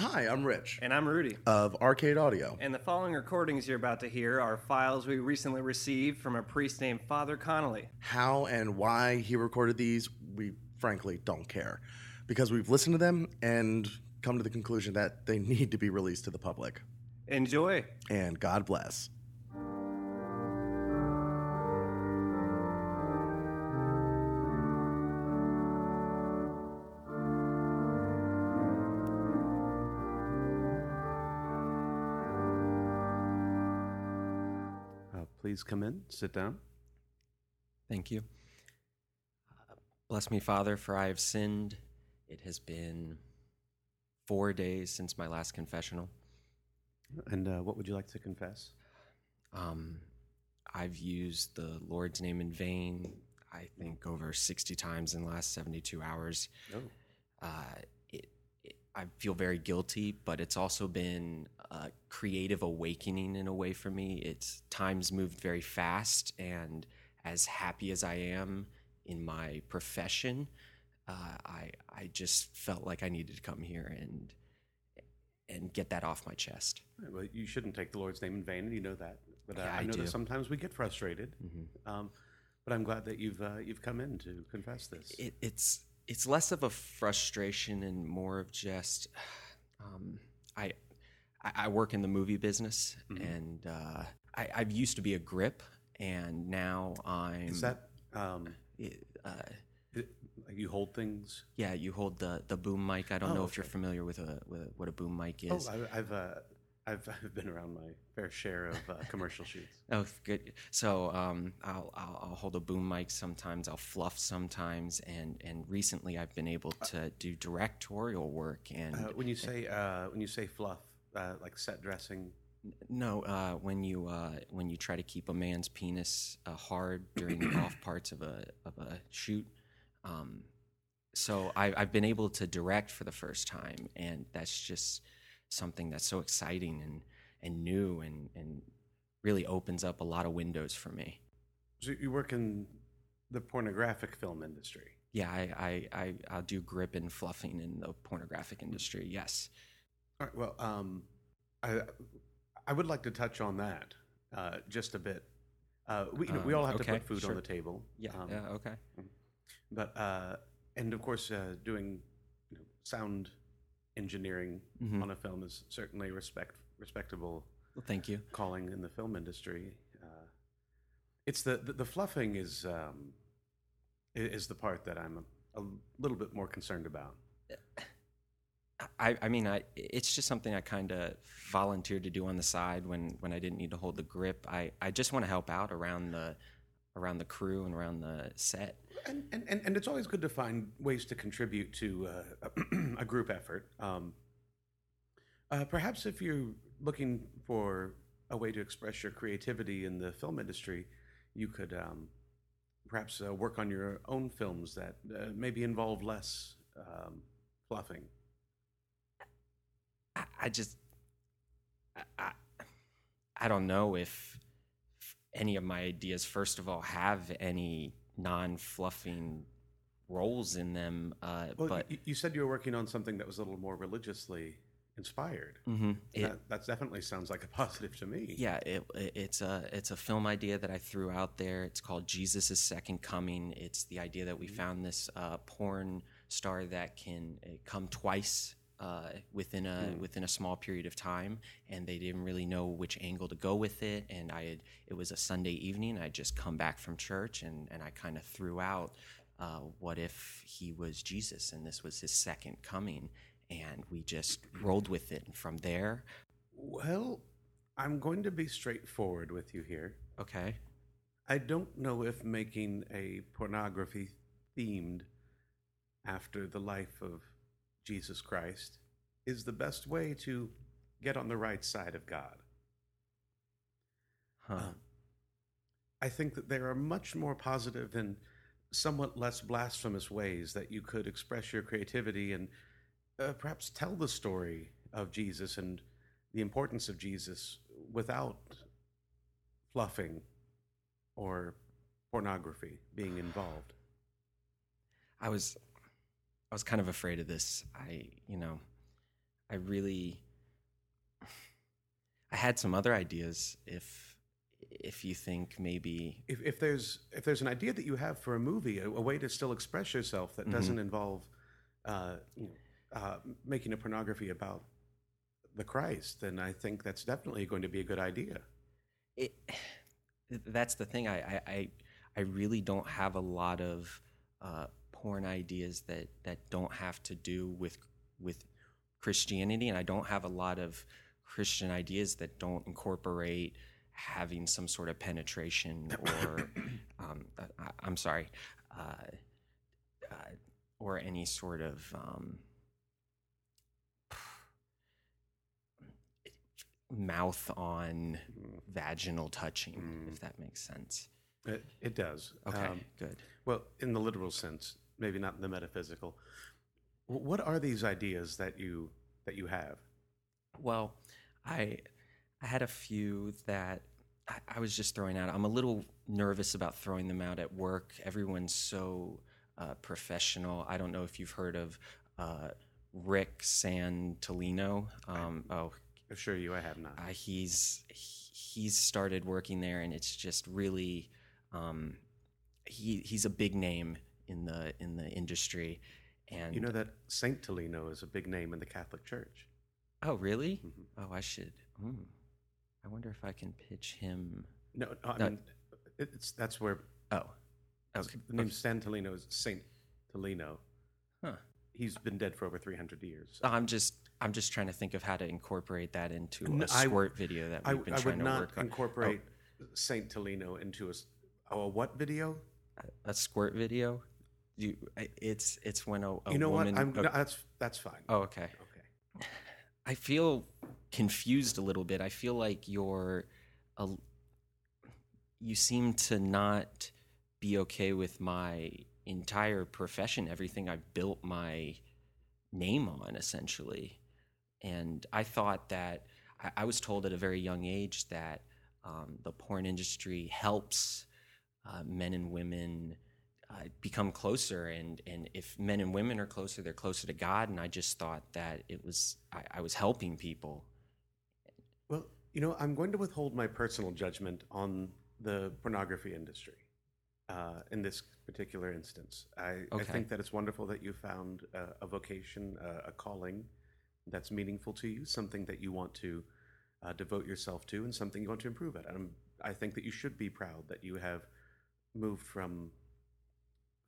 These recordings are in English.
Hi, I'm Rich And I'm Rudy. of Arcade Audio. And the following recordings you're about to hear are files we recently received from a priest named Father Connolly. How and why he recorded these, we frankly don't care. Because we've listened to them and come to the conclusion that they need to be released to the public. Enjoy. And God bless. Please come in, sit down. Thank you. Uh, bless me, Father, for I have sinned. It has been four days since my last confessional. And uh, what would you like to confess? Um, I've used the Lord's name in vain, I think, over 60 times in the last 72 hours. Oh. Uh, I feel very guilty, but it's also been a creative awakening in a way for me. It's times moved very fast, and as happy as I am in my profession, uh, I I just felt like I needed to come here and and get that off my chest. Well, you shouldn't take the Lord's name in vain, and you know that. But uh, Yeah, I I know do. that sometimes we get frustrated. Um, but I'm glad that you've uh, you've come in to confess this. it, it's it's less of a frustration and more of just um, I, I work in the movie business and uh, I, I used to be a grip and now I'm Is that um, it, uh, it- you hold things? yeah you hold the the boom mic. I don't Oh, know if you're familiar with a with what a boom mic Oh, is. I, I've uh, I've I've been around my fair share of uh, commercial shoots. Oh, good. So um, I'll, I'll I'll hold a boom mic sometimes. I'll fluff sometimes, and and recently I've been able to do directorial work. And Uh, when you say uh, when you say fluff, uh, like set dressing. no, uh, when you uh, when you try to keep a man's penis uh, hard during the off parts of a of a shoot. Um, so I, I've been able to direct for the first time, and that's just something that's so exciting and and new and and really opens up a lot of windows for me. So you work in the pornographic film industry. Yeah, I, I, I, I'll do grip and fluffing in the pornographic industry. Yes. All right. Well, um, I I would like to touch on that uh, just a bit. Uh, we you know, we Um, all have to okay, put food sure. on the table. Yeah. um, yeah. Okay. But uh, and of course, uh, doing you know, sound engineering Mhm. on a film is certainly respect respectable Well, thank you. calling in the film industry. Uh, it's the, the the fluffing is um, is the part that I'm a, a little bit more concerned about. I, I mean, I, it's just something I kind of volunteered to do on the side when, when I didn't need to hold the grip. I, I just want to help out around the, around the crew and around the set. And, and, and, it's always good to find ways to contribute to uh, a group effort. Um, uh, perhaps if you're looking for a way to express your creativity in the film industry, you could um, perhaps uh, work on your own films that uh, maybe involve less um, fluffing. I, I just, I, I, I don't know if any of my ideas, first of all, have any non-fluffing roles in them. Uh, Well, but you, you said you were working on something that was a little more religiously inspired. Mhm. It- that, that definitely sounds like a positive to me. Yeah, it, it- it's a it's a film idea that I threw out there. It's called Jesus' Second Coming. It's the idea that we found this uh, porn star that can uh, come twice uh, within a within a small period of time, and they didn't really know which angle to go with it. And I had it was a Sunday evening. I just come back from church, and and I kind of threw out. Uh, what if he was Jesus and this was his second coming? And we just rolled with it. And from there, Well, I'm going to be straightforward with you here. okay, I don't know if making a pornography themed after the life of Jesus Christ is the best way to get on the right side of God. huh. Uh, I think that there are much more positive and somewhat less blasphemous ways that you could express your creativity and uh, perhaps tell the story of Jesus and the importance of Jesus without fluffing or pornography being involved. I was I was kind of afraid of this. I, you know, I really I had some other ideas if if you think maybe If, if there's if there's an idea that you have for a movie, a, a way to still express yourself that doesn't involve uh, you know, uh, making a pornography about the Christ, then I think that's definitely going to be a good idea. it, that's the thing. I, I, I, I really don't have a lot of uh, porn ideas that, that don't have to do with with Christianity, and I don't have a lot of Christian ideas that don't incorporate having some sort of penetration or, um, I, I'm sorry, uh, uh, or any sort of um, mouth on vaginal touching, if that makes sense. It, it does. Okay, Um, good. well, in the literal sense, maybe not in the metaphysical. What are these ideas that you that you have? Well, I I had a few that I, I was just throwing out. I'm a little nervous about throwing them out at work. Everyone's so uh, professional. I don't know if you've heard of uh, Rick Santolino. Um, oh, Assure you, I have not. uh, he's he's started working there, and it's just really um, he he's a big name in the in the industry. And you know that Saint Tolino is a big name in the Catholic Church. oh really? Mhm. Oh, I should. Hmm. I wonder if I can pitch him. No, no I No. mean, it's that's where Oh, okay. the name Santolino is Saint Tolino. Huh. He's been dead for over 300 years. I'm just I'm just trying to think of how to incorporate that into No, a I- squirt video that we've been I trying to work on. incorporate Saint Tolino into a, oh, a what video? a squirt video. You, it's it's when a, a you know woman. what? I'm, oh, no, that's that's fine. oh, okay. Okay. I feel confused a little bit. I feel like you're a, you seem to not be okay with my entire profession, everything I've built my name on, essentially. And I thought that I, I was told at a very young age that um, the porn industry helps uh, men and women uh, become closer and and if men and women are closer they're closer to god and i just thought that it was i, I was helping people Well, you know, I'm going to withhold my personal judgment on the pornography industry uh, in this particular instance. I, I think that it's wonderful that you found uh, a vocation, a calling that's meaningful to you, something that you want to uh, devote yourself to, and something you want to improve at. And I think that you should be proud that you have moved from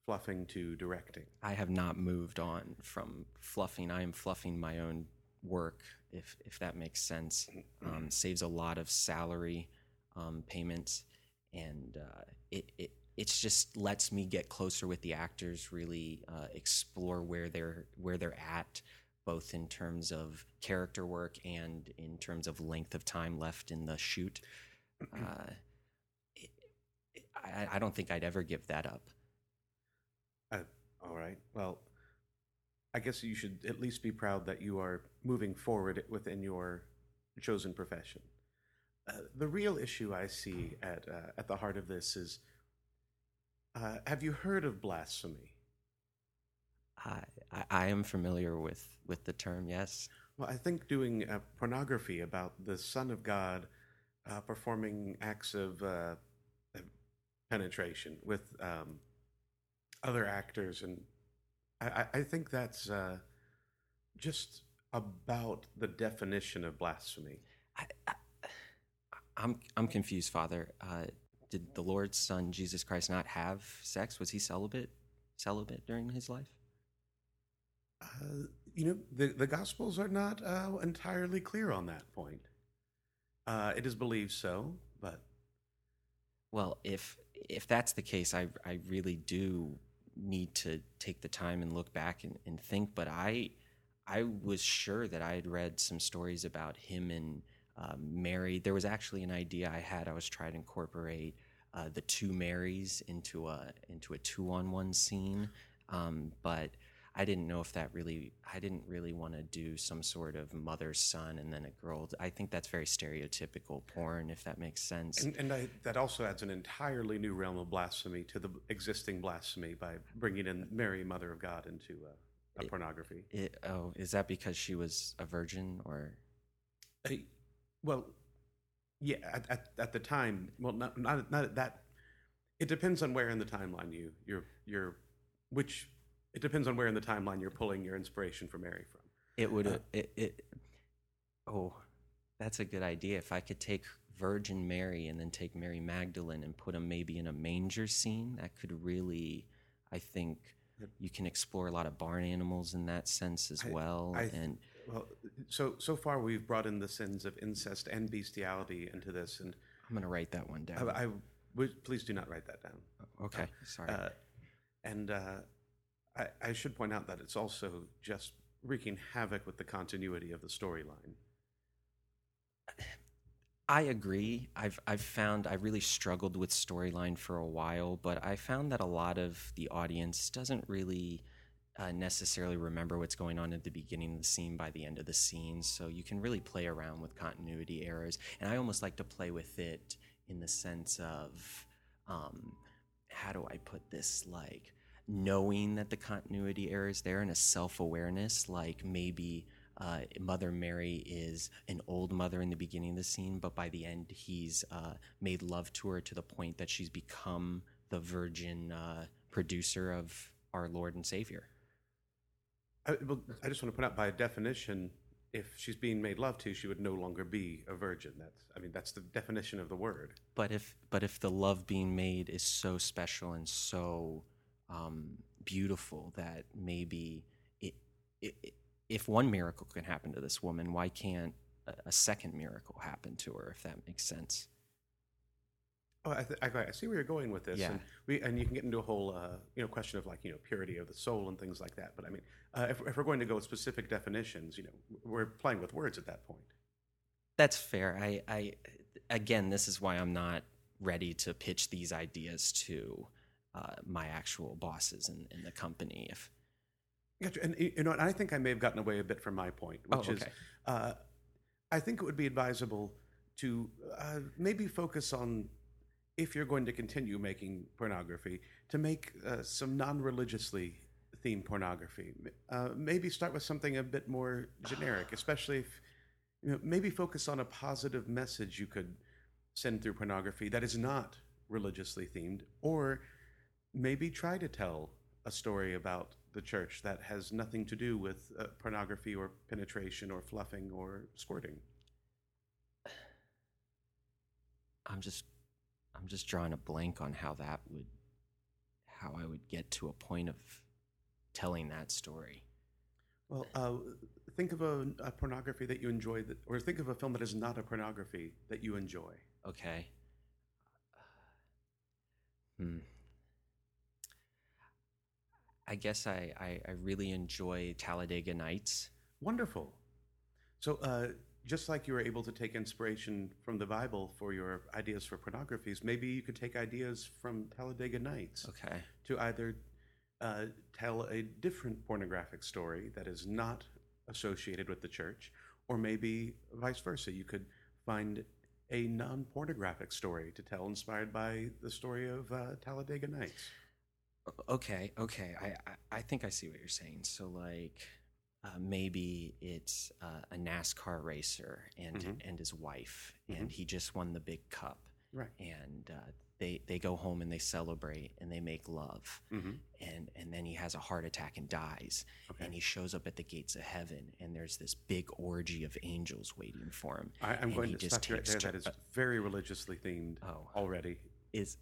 fluffing to directing. i have not moved on from fluffing. I am fluffing my own work if if that makes sense. Um, saves a lot of salary um, payments and uh, it, it it's just lets me get closer with the actors really uh, explore where they're where they're at both in terms of character work and in terms of length of time left in the shoot. Uh, it, it, I, I don't think I'd ever give that up all right. Well, I guess you should at least be proud that you are moving forward within your chosen profession. Uh, the real issue I see at uh, at the heart of this is: uh, Have you heard of blasphemy? I, I, I am familiar with, with the term, yes. Well, I think doing uh, pornography about the Son of God uh, performing acts of uh, of penetration with um, other actors, and I, I- think that's uh, just about the definition of blasphemy. I, I, I'm, I'm confused, Father. Uh, did the Lord's Son, Jesus Christ, not have sex? Was he celibate, celibate during his life? Uh, you know, the, the Gospels are not uh, entirely clear on that point. Uh, it is believed so, but Well, if if that's the case, I I really do need to take the time and look back and, and think. But I I was sure that I had read some stories about him and uh, Mary. There was actually an idea I had. I was trying to incorporate uh, the two Marys into a into a two on one scene, um, but I didn't know if that really. I didn't really want to do some sort of mother son and then a girl. I think that's very stereotypical porn, if that makes sense. And, and I, that also adds an entirely new realm of blasphemy to the existing blasphemy by bringing in Mary, Mother of God, into uh, of pornography. It, oh, is that because she was a virgin or? Uh, well, yeah, at, at, at the time, well, not, not not at that. It depends on where in the timeline you you're you're which. It depends on where in the timeline you're pulling your inspiration for Mary from. It would. Uh, it, it. Oh, that's a good idea. If I could take Virgin Mary and then take Mary Magdalene and put them maybe in a manger scene, that could really, I think, you can explore a lot of barn animals in that sense as I- well. I- and Well, so so far we've brought in the sins of incest and bestiality into this, and I'm gonna write that one down. I, I please do not write that down. okay, sorry. Uh, and uh, I, I should point out that it's also just wreaking havoc with the continuity of the storyline. I agree. I've I've found I really struggled with storyline for a while, but I found that a lot of the audience doesn't really uh, necessarily remember what's going on at the beginning of the scene by the end of the scene. So you can really play around with continuity errors, and I almost like to play with it in the sense of um, how do I put this like knowing that the continuity error is there and a self awareness, like maybe uh, Mother Mary is an old mother in the beginning of the scene, but by the end, he's uh, made love to her to the point that she's become the virgin uh, producer of our Lord and Savior. I, well, I just want to point out, by definition, if she's being made love to, she would no longer be a virgin. That's, I mean, that's the definition of the word. But if but if the love being made is so special and so um, beautiful that maybe it, it, it, if one miracle can happen to this woman, why can't a, a second miracle happen to her? If that makes sense. Oh, I, th- I, I see where you're going with this, Yeah. and we and you can get into a whole uh, you know question of like you know purity of the soul and things like that. But I mean, uh, if, if we're going to go with specific definitions, you know, we're playing with words at that point. That's fair. I, I again, this is why I'm not ready to pitch these ideas to uh, my actual bosses in, in the company. If Gotcha. And you know, and I think I may have gotten away a bit from my point, Oh, which is, uh, I think it would be advisable to uh, maybe focus on if you're going to continue making pornography, to make uh, some non-religiously themed pornography. Uh, maybe start with something a bit more generic, especially if you know, maybe focus on a positive message you could send through pornography that is not religiously themed, or maybe try to tell a story about the church that has nothing to do with uh, pornography or penetration or fluffing or squirting. I'm just I'm just drawing a blank on how that would how I would get to a point of telling that story. Well, uh, think of a, a pornography that you enjoy, that, or think of a film that is not a pornography that you enjoy. Okay. Hmm. I guess I, I, I really enjoy Talladega Nights. Wonderful. So, uh, just like you were able to take inspiration from the Bible for your ideas for pornographies, maybe you could take ideas from Talladega Nights Okay. to either uh, tell a different pornographic story that is not associated with the church, or maybe vice versa. You could find a non pornographic story to tell inspired by the story of uh, Talladega Nights. Okay, okay. I, I, I think I see what you're saying. So, like, uh, maybe it's uh, a NASCAR racer and Mhm. and his wife, and he just won the big cup, Right. and uh, they they go home and they celebrate and they make love, Mm-hmm. and and then he has a heart attack and dies, Okay. and he shows up at the gates of heaven, and there's this big orgy of angels waiting for him. I, I'm and going to just stop right there. That is very religiously themed Oh. already. Is.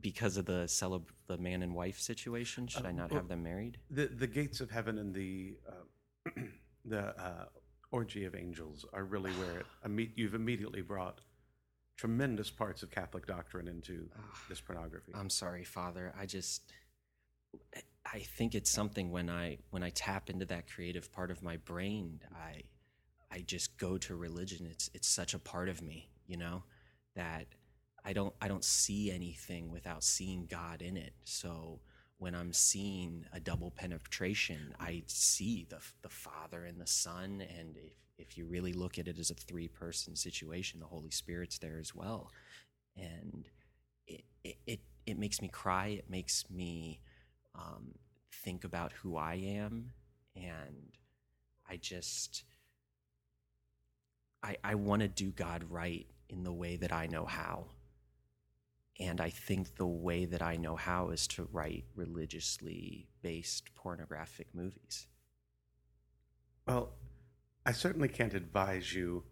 Because of the celeb the man and wife situation. Should I Uh, not have them married? The the gates of heaven and the uh, the uh, orgy of angels are really where it, imme- you've immediately brought tremendous parts of Catholic doctrine into this pornography. I'm sorry, Father. I just I think it's something when I when I tap into that creative part of my brain, I I just go to religion. It's it's such a part of me, you know, that I don't I don't see anything without seeing God in it. So when I'm seeing a double penetration, I see the the Father and the Son, and if if you really look at it as a three person situation, the Holy Spirit's there as well, and it it it, it makes me cry. It makes me um, think about who I am, and I just I I want to do God right in the way that I know how. And I think the way that I know how is to write religiously based pornographic movies. Well, I certainly can't advise you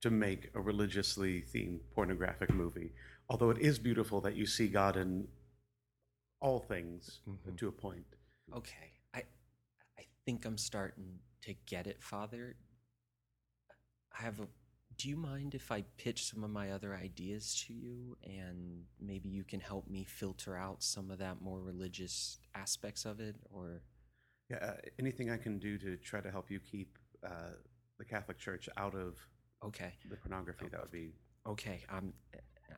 to make a religiously themed pornographic movie, although it is beautiful that you see God in all things Mhm. to a point. Okay, I I think I'm starting to get it, Father. I have a. Do you mind if I pitch some of my other ideas to you, and maybe you can help me filter out some of that more religious aspects of it, or Yeah, uh, anything I can do to try to help you keep uh, the Catholic Church out of okay, the pornography, that would be. okay. I'm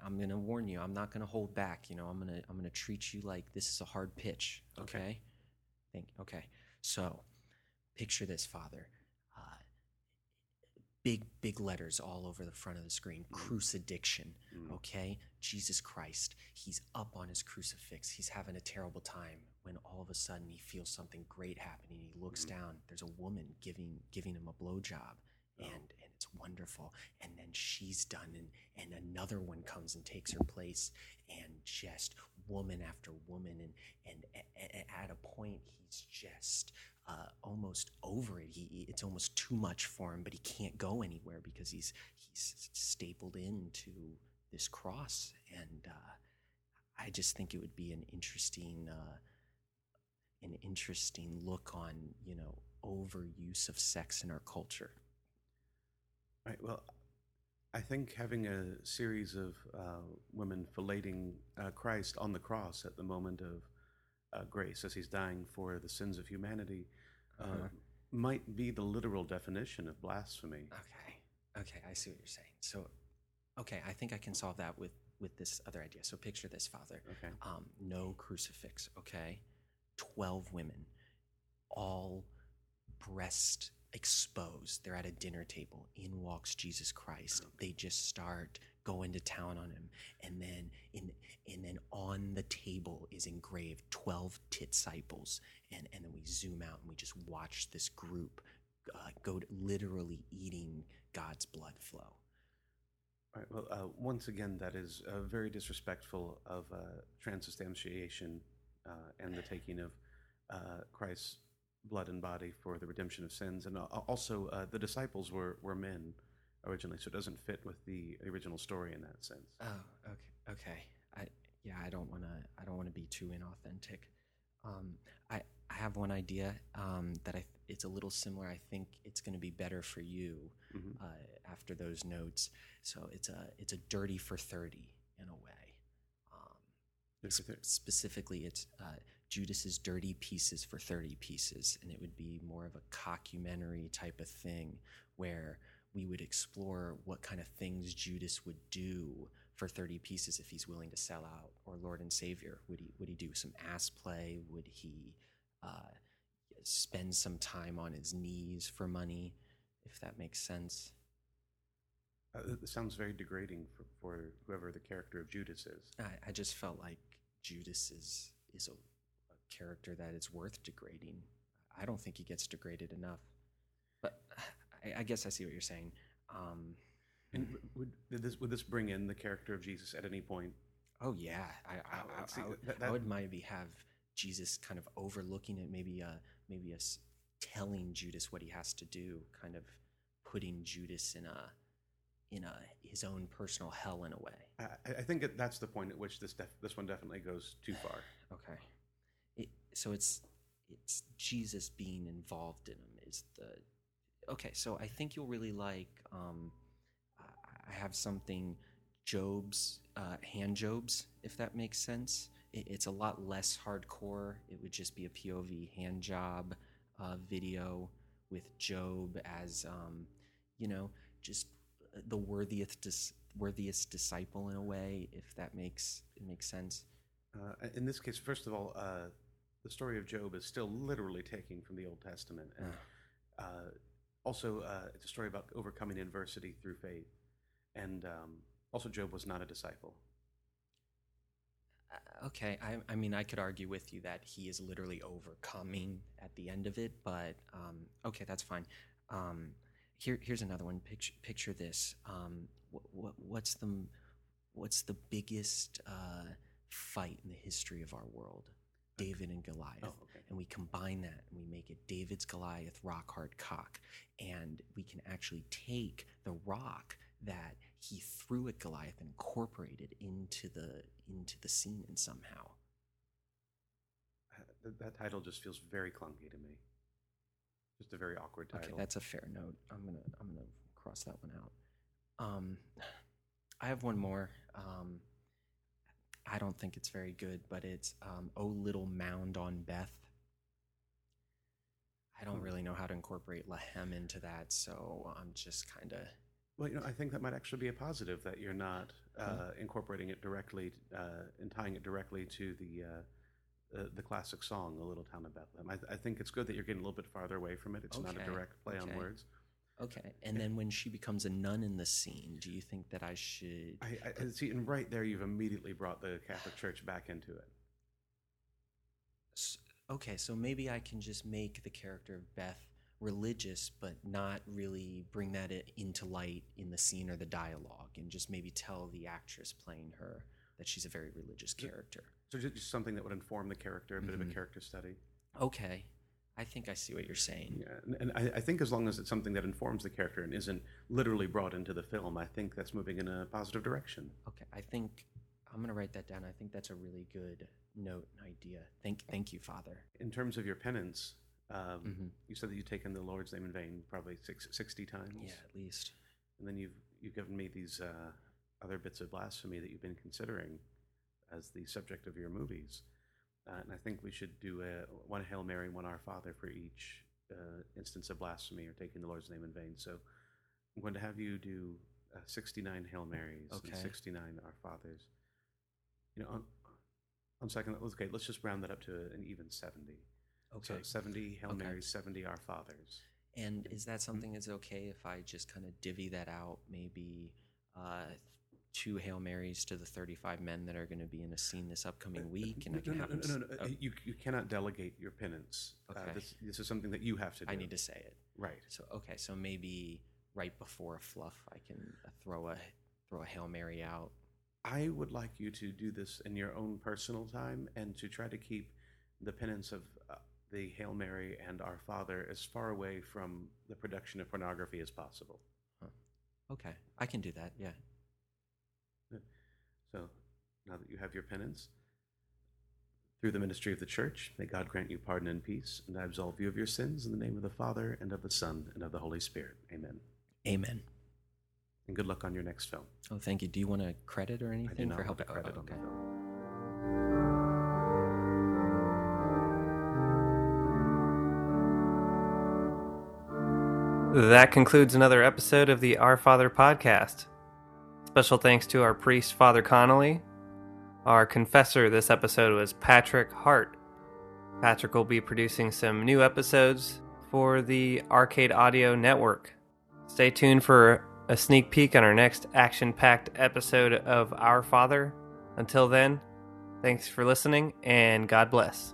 I'm gonna warn you. I'm not gonna hold back. You know, I'm gonna I'm gonna treat you like this is a hard pitch. Okay. Okay. Think. Okay. So, picture this, Father. Big big letters all over the front of the screen. Crucidiction. Mm. Okay. Jesus Christ. He's up on his crucifix. He's having a terrible time. When all of a sudden he feels something great happening. He looks Mhm. down. There's a woman giving giving him a blowjob Oh. and and it's wonderful and then she's done and and another one comes and takes her place and just woman after woman and and a, a- at a point he's just uh, almost over it. He it's almost too much for him but he can't go anywhere because he's he's stapled into this cross. And uh, I just think it would be an interesting uh, an interesting look on you know overuse of sex in our culture. Right. Well, I think having a series of uh, women filleting uh, Christ on the cross at the moment of uh, grace as he's dying for the sins of humanity uh, Uh-huh. might be the literal definition of blasphemy. Okay. Okay, I see what you're saying. So, okay, I think I can solve that with with this other idea. So picture this, Father. Okay. Um, no crucifix. Okay, twelve women, all breast exposed. They're at a dinner table. In walks Jesus Christ. They just start going into town on him, and then in and then on the table is engraved twelve disciples, and and then we zoom out and we just watch this group uh, go to literally eating God's blood flow. All right. Well, uh, once again, that is uh, very disrespectful of uh, transubstantiation uh, and the taking of uh, Christ's blood and body for the redemption of sins. And also, the disciples were, were men originally, so it doesn't fit with the original story in that sense. Oh, okay, okay. I yeah, I don't want to. I don't want to be too inauthentic. Um, I I have one idea um, that I th- it's a little similar. I think it's going to be better for you Mhm. uh, after those notes. So it's a it's a dirty for thirty in a way. Um, sp- specifically, it's uh, Judas's dirty pieces for thirty pieces, and it would be more of a cockumentary type of thing where we would explore what kind of things Judas would do for 30 pieces if he's willing to sell out or Lord and Savior. Would he would he do some ass play? Would he uh, spend some time on his knees for money, if that makes sense? Uh, it sounds very degrading for, for whoever the character of Judas is. I, I just felt like Judas is is a, a character that is worth degrading. I don't think he gets degraded enough. I, I guess I see what you're saying. Um, And would did this would this bring in the character of Jesus at any point? Oh yeah, I I, Oh, I, see, I would, that- I would maybe have Jesus kind of overlooking it, maybe uh maybe us telling Judas what he has to do, kind of putting Judas in a in a his own personal hell in a way. I, I- I think that that's the point at which this def- this one definitely goes too far. Okay, it, so it's it's Jesus being involved in him is the okay. So I think you'll really like. Um, I- have something, Job's uh, hand Job's, if that makes sense. It, it's a lot less hardcore. It would just be a POV hand job uh, video with Job as, um, you know, just the worthiest dis- worthiest disciple in a way, if that makes it makes sense. Uh, in this case, first of all, uh, the story of Job is still literally taken from the Old Testament, and uh, also uh, it's a story about overcoming adversity through faith. And um, also, Job was not a disciple. Okay, I, I mean, I could argue with you that he is literally overcoming at the end of it, but um, okay, that's fine. Um, here, here's another one. Picture, picture this. Um, what, what, what's the what's the biggest uh, fight in the history of our world? David and Goliath. Oh, okay. And we combine that and we make it David's Goliath rock hard cock. And we can actually take the rock that he threw at Goliath and incorporate it into the into the scene and somehow. Uh, th- that title just feels very clunky to me. Just a very awkward title. Okay, that's a fair note. I'm gonna I'm gonna cross that one out. Um, I have one more. Um, I don't think it's very good, but it's um, "Oh Little Mound on Beth." I don't Hmm. really know how to incorporate Lahem into that, so I'm just kind of Well, you know, I think that might actually be a positive that you're not uh, Hmm. incorporating it directly uh, and tying it directly to the uh, the classic song, "The Little Town of Bethlehem." I, th- I think it's good that you're getting a little bit farther away from it. It's not a direct play on words. Okay. And then when she becomes a nun in the scene, do you think that I should? I, I see, and right there, you've immediately brought the Catholic Church back into it. S- okay, so maybe I can just make the character of Beth religious, but not really bring that into light in the scene or the dialogue, and just maybe tell the actress playing her that she's a very religious character. So ju- just something that would inform the character, a bit of Mhm. a character study. Okay, I think I see what you're saying. Yeah, and, and I, I think as long as it's something that informs the character and isn't literally brought into the film, I think that's moving in a positive direction. Okay, I think I'm gonna write that down. I think that's a really good note and idea. Thank, thank you, Father. In terms of your penance, um, Mhm. you said that you've taken the Lord's name in vain probably six, 60 times. Yeah, at least. And then you've you've given me these uh, other bits of blasphemy that you've been considering as the subject of your movies. Uh, and I think we should do a, one Hail Mary, one Our Father for each uh, instance of blasphemy or taking the Lord's name in vain. So I'm going to have you do uh, 69 Hail Marys Okay. and 69 Our Fathers. You know, on, on second, okay, let's just round that up to an even 70. So Okay. 70 Hail Okay. Marys, 70 Our Fathers. And is that something that's okay if I just kind of divvy that out? Maybe uh, two Hail Marys to the 35 men that are going to be in a scene this upcoming week, and I can no, no, no, no, no. oh, You, you cannot delegate your penance. Uh, Okay. this, this is something that you have to do. I need to say it. Right. So okay, so maybe right before a fluff, I can uh, throw a throw a Hail Mary out. I would like you to do this in your own personal time and to try to keep the penance of uh, the Hail Mary and Our Father as far away from the production of pornography as possible. Okay, I can do that. Yeah. So now that you have your penance, through the ministry of the church, may God grant you pardon and peace, and I absolve you of your sins in the name of the Father, and of the Son, and of the Holy Spirit. Amen. Amen. And good luck on your next film. Oh, thank you. Do you want a credit or I do anything not for helping? the credit oh, on the okay. film. That concludes another episode of the Our Father podcast. Special thanks to our priest, Father Connolly. Our confessor this episode was Patrick Hart. Patrick will be producing some new episodes for the Arcade Audio Network. Stay tuned for a sneak peek on our next action packed episode of Our Father. Until then, thanks for listening and God bless.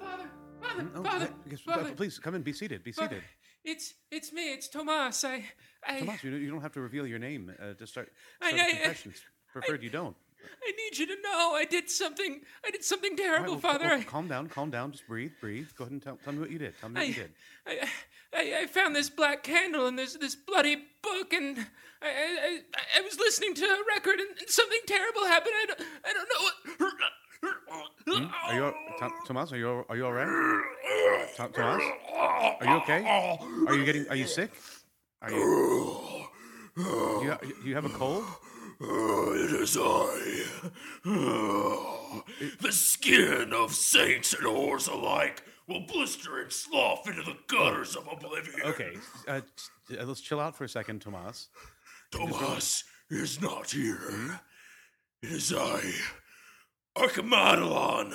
Father, Father, mm, Oh, Father, yeah, yes, Father, please come in, be seated, be Father, seated. It's it's me. It's Tomas. I I Tomas, you, you don't have to reveal your name uh, to start, I- start I- the confessions. Preferred you don't. I need you to know I did something. I did something All right, terrible, well, Father. well, I- calm down, calm down. Just breathe, breathe. Go ahead and tell, tell me what you did. Tell me what you did. I, I, I found this black candle and there's this bloody book and I, I, I, I was listening to a record and, and something terrible happened. I don't, I don't know what. Hmm? Are you, Tom, Tomas? Are you, are you all right? Tom, Tomas? Are you okay? Are you getting? Are you sick? Are you? Do you, do you have a cold? It is I. The skin of saints and whores alike will blister and slough into the gutters of oblivion. Okay, uh, uh, let's chill out for a second, Tomas. Tomas is not here. It is I, Archimadelon.